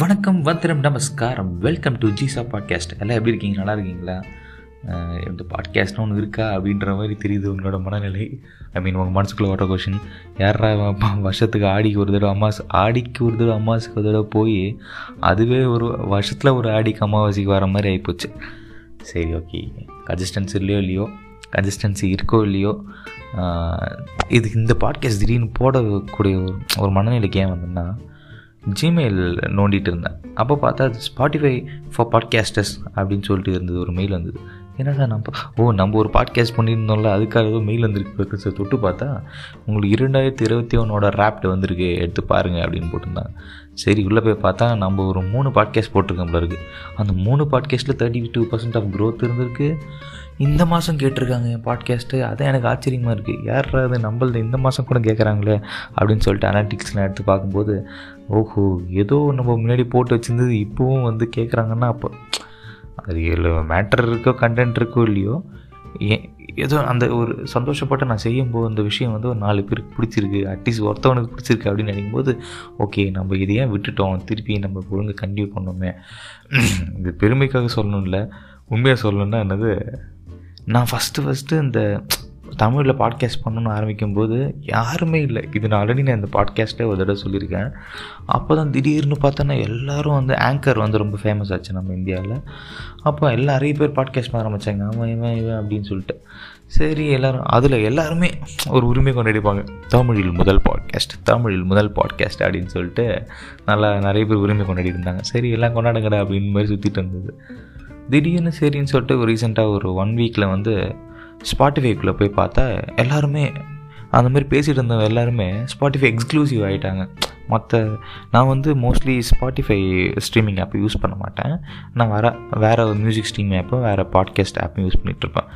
வணக்கம் வந்திரம் நமஸ்காரம். Welcome to ஜீசா podcast எல்லாம் எப்படி இருக்கீங்க? நல்லா இருக்கீங்களா? இந்த பாட்காஸ்ட்னு ஒன்று இருக்கா அப்படின்ற மாதிரி தெரியுது உங்களோட மனநிலை. ஐ மீன் உங்கள் மனசுக்குள்ளே ஓட்ட கொஷின் யாரா வருஷத்துக்கு ஆடிக்கு ஒரு தடவை அம்மா ஆடிக்கு ஒரு தடவை அமாவாசைக்கு ஒரு தடவை போய் அதுவே ஒரு வருஷத்தில் ஒரு ஆடிக்கு அமாவாசைக்கு வர மாதிரி ஆகிப்போச்சு சரி ஓகே கன்சிஸ்டன்சி இல்லையோ இல்லையோ? கன்சிஸ்டன்சி இருக்கோ இல்லையோ? இதுக்கு இந்த பாட்காஸ்ட் திடீர்னு போடக்கூடிய ஒரு ஒரு மனநிலைக்கு ஏன் வந்தேன்னா ஜிமெயில் நோண்டிட்டு இருந்தேன். அப்போ பார்த்தா ஸ்பாட்டிஃபை ஃபார் பாட்காஸ்டர்ஸ் அப்படின்னு சொல்லிட்டு இருந்தது ஒரு மெயில் வந்தது. என்னடா நம்ம ஓ நம்ம ஒரு பாட்காஸ்ட் பண்ணியிருந்தோம்ல அதுக்காக ஏதோ மெயில் வந்துருக்கு சார் தொட்டு பார்த்தா உங்களுக்கு இரண்டாயிரத்தி இருபத்தி ஒன்னோட ரேப்ட் வந்திருக்கு எடுத்து பாருங்கள் அப்படின்னு போட்டிருந்தாங்க. சரி உள்ளே போய் பார்த்தா நம்ம ஒரு மூணு பாட்காஸ்ட் போட்டிருக்கோம் போல இருக்குது அந்த மூணு பாட்காஸ்ட்டில் thirty two percent of growth இருந்திருக்கு. இந்த மாதம் கேட்டிருக்காங்க என் பாட்காஸ்ட்டு அதான் எனக்கு ஆச்சரியமாக இருக்குது யார் அது நம்மளது இந்த மாதம் கூட கேட்குறாங்களே அப்படின்னு சொல்லிட்டு அனாலிட்டிக்ஸ்லாம் எடுத்து பார்க்கும்போது ஓஹோ ஏதோ நம்ம முன்னாடி போட்டு வச்சுருந்தது இப்போவும் வந்து கேட்குறாங்கன்னா அப்போ அது மேட்டர் இருக்கோ கண்டென்ட் இருக்கோ இல்லையோ ஏதோ அந்த ஒரு சந்தோஷப்பட்டு நான் செய்யும்போது அந்த விஷயம் வந்து ஒரு நாலு பேருக்கு பிடிச்சிருக்கு அட்லீஸ்ட் ஒருத்தவனுக்கு பிடிச்சிருக்கு அப்படின்னு நினைக்கும்போது ஓகே நம்ம இதை ஏன் விட்டுட்டோம் திருப்பி நம்ம ஒழுங்கு கண்டினியூ பண்ணோமே. இது பெருமைக்காக சொல்லணும் இல்லை உண்மையாக சொல்லணும்னா என்னது நான் ஃபஸ்ட்டு ஃபஸ்ட்டு இந்த தமிழில் பாட்காஸ்ட் பண்ணணும்னு ஆரம்பிக்கும்போது யாருமே இல்லை. இது நான் ஆல்ரெடி நான் இந்த பாட்காஸ்ட்டே ஒரு தடவை சொல்லியிருக்கேன். அப்போ தான் திடீர்னு பார்த்தோன்னா எல்லோரும் வந்து ஆங்கர் வந்து ரொம்ப ஃபேமஸ் ஆச்சு நம்ம இந்தியாவில் அப்போ எல்லாம் நிறைய பேர் பாட்காஸ்ட் பண்ண ஆரம்பித்தாங்க அவன் இவன் இவன் அப்படின்னு சொல்லிட்டு. சரி எல்லோரும் அதில் எல்லாருமே ஒரு உரிமை கொண்டாடிப்பாங்க. தமிழில் முதல் பாட்காஸ்ட் தமிழில் முதல் பாட்காஸ்ட் அப்படின்னு சொல்லிட்டு நல்லா நிறைய பேர் உரிமை கொண்டாடி இருந்தாங்க. சரி எல்லாம் கொண்டாடுங்கடா அப்படின்னு மாதிரி சுற்றிட்டு இருந்தது. திடீர்னு சரின்னு சொல்லிட்டு ஒரு ரீசெண்டாக ஒரு ஒன் வீக்கில் வந்து ஸ்பாட்டிஃபைக்குள்ளே போய் பார்த்தா எல்லாருமே அந்த மாதிரி பேசிகிட்டு இருந்தவங்க எல்லாருமே ஸ்பாட்டிஃபை எக்ஸ்க்ளூசிவ் ஆகிட்டாங்க மற்ற நான் வந்து mostly Spotify streaming app use பண்ண மாட்டேன். நான் வேறு வேறு மியூசிக் ஸ்ட்ரீமிங் ஆப்பும் வேறு பாட்காஸ்ட் ஆப்பும் யூஸ் பண்ணிகிட்ருப்பேன்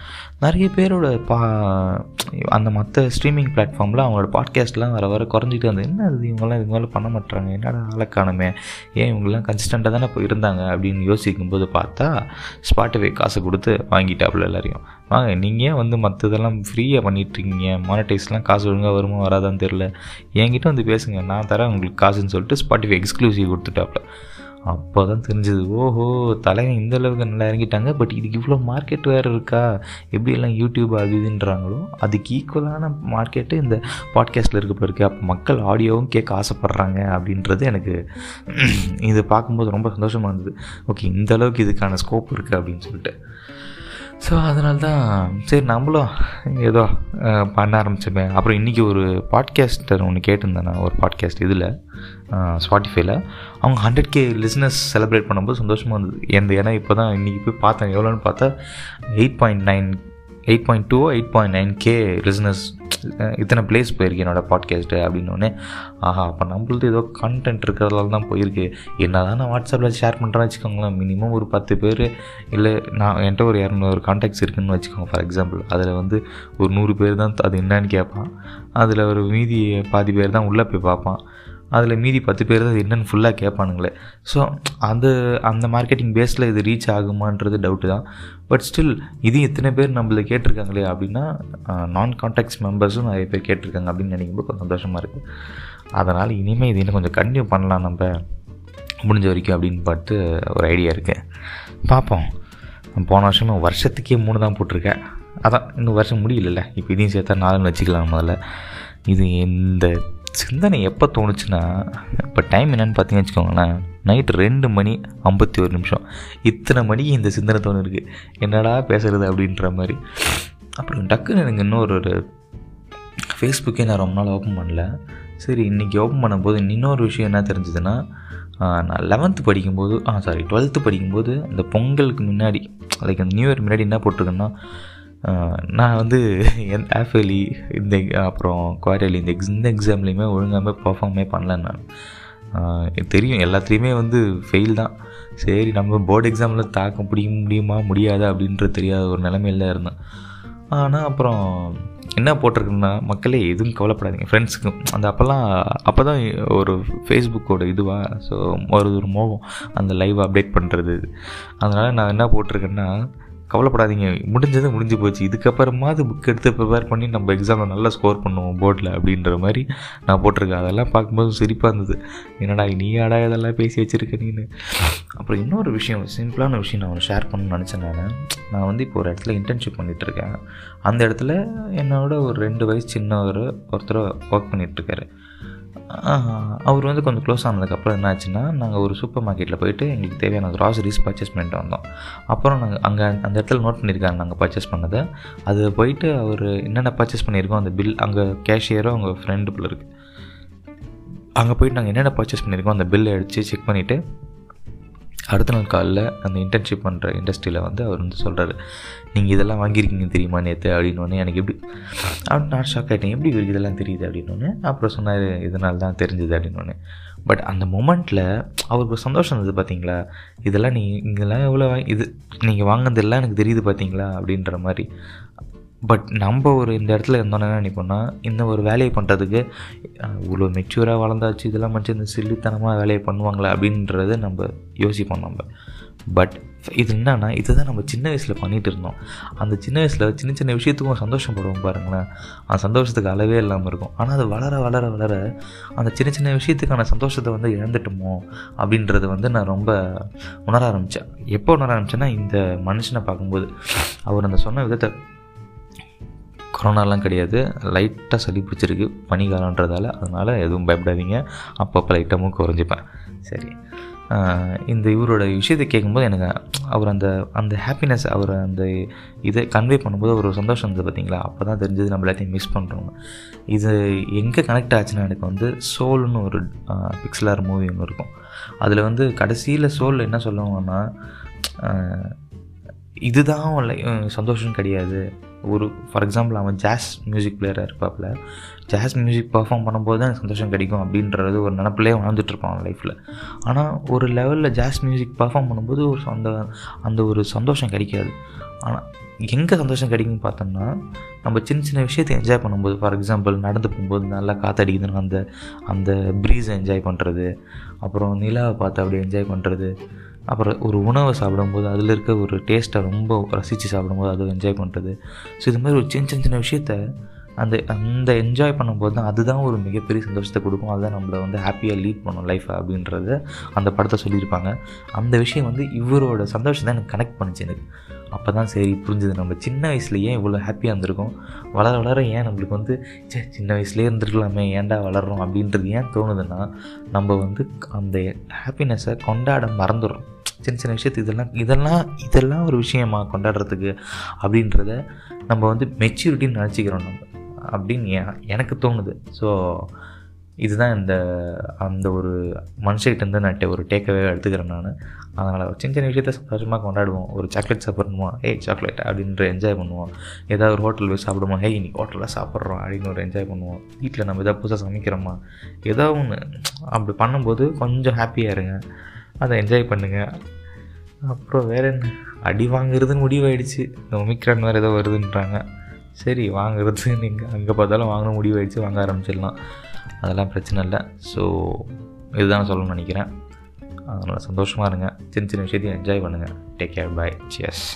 நிறைய பேரோட பா அந்த மற்ற ஸ்ட்ரீமிங் பிளாட்ஃபார்மில் அவங்களோட பாட்காஸ்ட்லாம் வர வர குறைஞ்சிட்டு வந்து என்ன அது இவங்கெல்லாம் இது மேலே பண்ண மாட்டாங்க என்னடா ஆளக்கானமே ஏன் இவங்கெல்லாம் கன்சிஸ்டண்ட்டாக தானே இப்போ இருந்தாங்க? அப்படின்னு யோசிக்கும்போது பார்த்தா ஸ்பாட்டிஃபை காசு கொடுத்து வாங்கிட்டாப்புல எல்லாரையும். வாங்க நீங்கள் ஏன் வந்து மற்றதெல்லாம் ஃப்ரீயாக பண்ணிகிட்ருக்கீங்க மானிட்டைஸ்லாம் காசு ஒழுங்காக வருமா வராதான்னு தெரில என்கிட்ட வந்து பேசுங்க. நான் தரேன் உங்களுக்கு. காசுன்னு சொல்லிட்டு ஸ்பாட்டிஃபை எக்ஸ்க்ளூசிவ் கொடுத்துட்டாப்புல அப்போ தான் தெரிஞ்சது ஓஹோ தலைவன் இந்த அளவுக்கு நல்லா இறங்கிட்டாங்க பட் இதுக்கு இவ்வளோ மார்க்கெட் வேறு இருக்கா? எப்படியெல்லாம் யூடியூப் அது இதுன்றாங்களோ அதுக்கு ஈக்குவலான மார்க்கெட்டு இந்த பாட்காஸ்ட்டில் இருக்க போயிருக்கு அப்போ மக்கள் ஆடியோவும் கேட்க ஆசைப்பட்றாங்க அப்படின்றது எனக்கு இது பார்க்கும்போது ரொம்ப சந்தோஷமாக இருந்தது. ஓகே இந்த அளவுக்கு இதுக்கான ஸ்கோப் இருக்குது அப்படின்னு சொல்லிட்டு. ஸோ அதனால தான் சரி நம்மளும் ஏதோ பண்ண ஆரம்பிச்சோமே அப்புறம் இன்றைக்கி ஒரு பாட்காஸ்டர் ஒன்று கேட்டிருந்தேன் நான் ஒரு பாட்காஸ்ட் இதில் ஸ்பாட்டிஃபைல அவங்க ஹண்ட்ரட் கே லிஸ்னஸ் செலிப்ரேட் பண்ணும்போது சந்தோஷமாக இருந்தது. எந்த ஏன்னா இப்போ தான் இன்றைக்கி போய் பார்த்தேன். எவ்வளோன்னு பார்த்தா eight point nine eight point two eight point nine K listens இத்தனை பிளேஸ் போயிருக்கேன் என்னோடய பாட்காஸ்ட்டு அப்படின்னோடனே ஆஹா அப்போ நம்மளது ஏதோ கண்டென்ட் இருக்கிறதால தான் போயிருக்கு. என்ன தான் நான் வாட்ஸ்அப்பில் ஷேர் பண்ணுறேன்னு வச்சுக்கோங்களேன். மினிமம் ஒரு பத்து பேர் இல்லை நான் என்கிட்ட ஒரு இரநூறு கான்டாக்ட்ஸ் இருக்குன்னு வச்சுக்கோங்க ஃபார் எக்ஸாம்பிள் அதில் வந்து ஒரு நூறு பேர் தான் அது என்னன்னு கேட்பான். அதில் ஒரு மீதி பாதி பேர் தான் உள்ளே போய் பார்ப்பான். அதில் மீதி பத்து பேர் தான் இது என்னென்னு ஃபுல்லாக கேட்பானுங்களே. ஸோ அந்த அந்த மார்க்கெட்டிங் பேஸில் இது ரீச் ஆகுமான்றது டவுட்டு தான். பட் ஸ்டில் இது எத்தனை பேர் நம்மள கேட்டிருக்காங்களே அப்படின்னா நான் கான்டாக்ட்ஸ் மெம்பர்ஸும் நிறைய பேர் கேட்டிருக்காங்க அப்படின்னு நினைக்கும்போது கொஞ்சம் சந்தோஷமாக இருக்குது அதனால் இனிமேல் இது இன்னும் கொஞ்சம் கண்டினியூ பண்ணலாம் நம்ம முடிஞ்ச வரைக்கும் அப்படின்னு பார்த்து ஒரு ஐடியா இருக்குது பார்ப்போம் போன வருஷமே வருஷத்துக்கே மூணு தான் போட்டிருக்கேன். அதான் இன்னும் வருஷம் முடியலல்ல. இப்போ இதையும் சேர்த்தா நாலுன்னு வச்சுக்கலாம் முதல்ல. இது இந்த சிந்தனை எப்போ தோணுச்சுன்னா இப்போ டைம் என்னென்னு பார்த்தீங்கன்னு வச்சுக்கோங்களேன் நைட்டு ரெண்டு மணி ஐம்பத்தி ஒரு நிமிஷம். இத்தனை மணிக்கு இந்த சிந்தனை தோணுருக்கு. என்னடா பேசுறது அப்படின்ற மாதிரி. அப்புறம் டக்குன்னு எனக்கு இன்னொரு ஒரு ஃபேஸ்புக்கே நான் ரொம்ப நாள் ஓப்பன் பண்ணல. சரி இன்றைக்கி ஓப்பன் பண்ணும்போது இன்னொரு விஷயம் என்ன தெரிஞ்சதுன்னா நான் லெவன்த்து படிக்கும்போது ஆ சாரி டுவெல்த்து படிக்கும்போது அந்த பொங்கலுக்கு முன்னாடி லைக் அந்த நியூ இயர் முன்னாடி என்ன போட்டிருக்கேன்னா நான் வந்து என் ஆஃபேலி இந்த அப்புறம் குவார்டர்லி இந்த எக்ஸ் இந்த எக்ஸாம்லேயுமே ஒழுங்காகவே பர்ஃபார்மே பண்ணல நான். எனக்கு தெரியும் எல்லாத்துலேயுமே வந்து ஃபெயில் தான். சரி நம்ம போர்டு எக்ஸாமில் தாக்க முடிய முடியுமா முடியாதா அப்படின்றது தெரியாத ஒரு நிலமையில தான் இருந்தேன். ஆனால் அப்புறம் என்ன போட்டிருக்குன்னா மக்களே எதுவும் கவலைப்படாதீங்க ஃப்ரெண்ட்ஸுக்கும் அந்த அப்போல்லாம் அப்போ தான் ஒரு ஃபேஸ்புக்கோட இதுவாக ஸோ ஒரு ஒரு மோகம் அந்த லைவ் அப்டேட் பண்ணுறது அதனால் நான் என்ன போட்டிருக்கேன்னா கவலைப்படாதீங்க. முடிஞ்சது முடிஞ்சு போச்சு. இதுக்கப்புறமாவது புக் எடுத்து ப்ரிப்பேர் பண்ணி நம்ம எக்ஸாமில் நல்லா ஸ்கோர் பண்ணுவோம் போர்டில் அப்படின்ற மாதிரி நான் போட்டிருக்கேன். அதெல்லாம் பார்க்கும்போது சிரிப்பாக இருந்தது. என்னடா நீ ஆடா இதெல்லாம் பேசி வச்சுருக்க நீனு? அப்புறம் இன்னொரு விஷயம் சிம்பிளான விஷயம் நான் ஒன்று ஷேர் பண்ணணும்னு நினச்சேன் நான். நான் வந்து இப்போ ஒரு இடத்துல இன்டர்ன்ஷிப் பண்ணிகிட்ருக்கேன் அந்த இடத்துல என்னோட ஒரு ரெண்டு வயசு சின்னவர் ஒருத்தர் ஒர்க் பண்ணிகிட்ருக்காரு அவர் வந்து கொஞ்சம் க்ளோஸ் ஆனதுக்கப்புறம் என்ன ஆச்சுன்னா நாங்கள் ஒரு சூப்பர் மார்க்கெட்டில் போயிட்டு எங்களுக்கு தேவையான க்ராசரிஸ் பர்ச்சேஸ் பண்ணிட்டு வந்தோம். அப்புறம் நாங்கள் அங்கே அந்த இடத்துல நோட் பண்ணியிருக்காங்க நாங்கள் பர்ச்சேஸ் பண்ணதை. அது போயிட்டு அவர் என்னென்ன பர்ச்சேஸ் பண்ணியிருக்கோம் அந்த பில் அங்கே கேஷியரும் அவங்க ஃப்ரெண்டு பிள்ளை இருக்குது அங்கே போயிட்டு நாங்கள் என்னென்ன பர்ச்சேஸ் பண்ணியிருக்கோம் அந்த பில்லை அடித்து செக் பண்ணிவிட்டு அடுத்த நாள் காலில் அந்த இன்டர்ன்ஷிப் பண்ணுற இண்டஸ்ட்ரியில் வந்து அவர் வந்து சொல்கிறாரு நீங்கள் இதெல்லாம் வாங்கியிருக்கீங்க தெரியுமா நேற்று அப்படின்னோடனே எனக்கு எப்படி அப்படின்னு நான் ஷாக் ஆகிட்டேன் எப்படி இவருக்கு இதெல்லாம் தெரியுது? அப்படின்னோடனே அப்புறம் சொன்னார் இதனால தான் தெரிஞ்சுது. அப்படின்னோடனே பட் அந்த மொமெண்ட்டில் அவருக்கு சந்தோஷம் இருந்தது பார்த்தீங்களா இதெல்லாம் நீ இங்கெல்லாம் எவ்வளோ வாங்கி இது நீங்கள் வாங்கினதெல்லாம் எனக்கு தெரியுது பார்த்தீங்களா அப்படின்ற மாதிரி. பட் நம்ம ஒரு இந்த இடத்துல இருந்தோன்னா என்ன நினைப்போம்னா இந்த ஒரு வேலையை பண்ணுறதுக்கு இவ்வளோ மெச்சூராக வளர்ந்தாச்சு இதெல்லாம் மச்சு இந்த சில்லித்தனமாக வேலையை பண்ணுவாங்களே அப்படின்றத நம்ம யோசிப்போம் நம்ம. பட் இது என்னன்னா இதுதான் நம்ம சின்ன வயசில் பண்ணிகிட்டு இருந்தோம். அந்த சின்ன வயசில் சின்ன சின்ன விஷயத்துக்கும் சந்தோஷப்படுவோம் பாருங்களேன். அந்த சந்தோஷத்துக்கு அளவே இல்லாமல் இருக்கும். ஆனால் அது வளர வளர வளர அந்த சின்ன சின்ன விஷயத்துக்கான சந்தோஷத்தை வந்து இழந்துட்டோமோ அப்படின்றத வந்து நான் ரொம்ப உணர ஆரம்பித்தேன் எப்போ உணர ஆரம்பித்தேன்னா இந்த மனுஷனை பார்க்கும்போது. அவர் அந்த சொன்ன விதத்தை கொரோனாலாம் கிடையாது. லைட்டாக சளி பிடிச்சிருக்கு பனிக்காலன்றதால. அதனால் எதுவும் பயப்படாதீங்க. அப்பப்போ லைட்டாக மூக்கு குறைஞ்சிப்பேன். சரி. இந்த இவரோட விஷயத்தை கேட்கும்போது எனக்கு அவர் அந்த அந்த ஹாப்பினஸ் அவர் அந்த இதை கன்வே பண்ணும்போது ஒரு சந்தோஷம் இருந்தது பார்த்தீங்களா? அப்போ தான் தெரிஞ்சது நம்ம எல்லாத்தையும் மிஸ் பண்ணுறோம் இது எங்கே கனெக்ட் ஆச்சுன்னா எனக்கு வந்து சோல்னு ஒரு பிக்சலார் மூவி ஒன்று இருக்கும். அதில் வந்து கடைசியில் சோல் என்ன சொல்லுவாங்கன்னா இதுதான் சந்தோஷம் கிடையாது. ஒரு ஃபார் எக்ஸாம்பிள் அவன் ஜாஸ் மியூசிக் பிளேயராக இருப்பாப்புல. ஜாஸ் மியூசிக் பர்ஃபார்ம் பண்ணும்போது தான் எனக்கு சந்தோஷம் கிடைக்கும் அப்படின்றது ஒரு நினப்பிலே வாழ்ந்துட்டுருப்பான் அவன் லைஃப்பில் ஆனால் ஒரு லெவலில் ஜாஸ் மியூசிக் பர்ஃபார்ம் பண்ணும்போது ஒரு அந்த அந்த ஒரு சந்தோஷம் கிடைக்காது. ஆனால் எங்கே சந்தோஷம் கிடைக்கும்னு பார்த்தோம்னா நம்ம சின்ன சின்ன விஷயத்தை என்ஜாய் பண்ணும்போது ஃபார் எக்ஸாம்பிள் நடந்து போகும்போது நல்லா காற்றடிக்குதுன்னு அந்த அந்த ப்ரீஸை என்ஜாய் பண்ணுறது அப்புறம் நிலாவை பார்த்து அப்படியே என்ஜாய் பண்ணுறது அப்புறம் ஒரு உணவை சாப்பிடும்போது அதில் இருக்க ஒரு டேஸ்ட்டை ரொம்ப ரசித்து சாப்பிடும்போது அதை என்ஜாய் பண்ணுறது ஸோ இது மாதிரி ஒரு சின்ன சின்ன சின்ன விஷயத்த அந்த அந்த என்ஜாய் பண்ணும்போது தான் அதுதான் ஒரு மிகப்பெரிய சந்தோஷத்தை கொடுக்கும். அதுதான் நம்மளை வந்து ஹாப்பியாக லீட் பண்ணும் லைஃப் அப்படின்றத அந்த படத்தை சொல்லியிருப்பாங்க. அந்த விஷயம் வந்து இவரோட சந்தோஷத்தை எனக்கு கனெக்ட் பண்ணிச்சு எனக்கு. அப்போ தான் சரி புரிஞ்சுது. நம்ம சின்ன வயசில் ஏன் இவ்வளோ ஹாப்பியாக இருந்திருக்கோம்? வளர வளர ஏன் நம்மளுக்கு வந்து சே சின்ன வயசுலேயே இருந்திருக்கலாமே ஏன்டா வளர்றோம் அப்படின்றது ஏன் தோணுதுன்னா நம்ம வந்து அந்த ஹாப்பினஸை கொண்டாட மறந்துடுறோம். சின்ன சின்ன விஷயத்து இதெல்லாம் இதெல்லாம் இதெல்லாம் ஒரு விஷயமா கொண்டாடுறதுக்கு அப்படின்றத நம்ம வந்து மெச்சூரிட்டின்னு நினச்சிக்கிறோம் நம்ம. அப்படின்னு எனக்கு தோணுது. ஸோ இதுதான் இந்த அந்த ஒரு மனுஷகிட்டேருந்து நான் ஒரு டேக்கவே எடுத்துக்கிறேன் நான். அதனால் சின்ன சின்ன விஷயத்த சந்தோஷமாக கொண்டாடுவோம். ஒரு சாக்லேட் சாப்பிட்ணுமா? ஏய் சாக்லேட் அப்படின்ற என்ஜாய் பண்ணுவோம். ஏதாவது ஒரு ஹோட்டல் போய் சாப்பிடுமா ஹே இன்னைக்கு ஹோட்டலில் சாப்பிட்றோம் அப்படின்னு ஒரு என்ஜாய் பண்ணுவோம். வீட்டில் நம்ம எதாவது புதுசாக சமைக்கிறோமா? ஏதோ ஒன்று அப்படி பண்ணும்போது கொஞ்சம் ஹாப்பியாக இருங்க. அதை என்ஜாய் பண்ணுங்கள் அப்புறம் வேறு என்ன? அடி வாங்குறதுன்னு முடிவாயிடுச்சு இந்த ஒமிக்ரான் வேறு ஏதோ வருதுன்றாங்க. சரி வாங்குறது நீங்கள் அங்கே பார்த்தாலும் வாங்கணும் முடிவாயிடுச்சு வாங்க ஆரம்பிச்சிடலாம். அதெல்லாம் பிரச்சனை இல்லை. ஸோ இதுதான் சொல்லணும்னு நினைக்கிறேன். அதனால் சந்தோஷமாக இருங்க. சின்ன சின்ன விஷயத்தையும் என்ஜாய் பண்ணுங்கள் டேக் கேர் பாய் சியர்ஸ்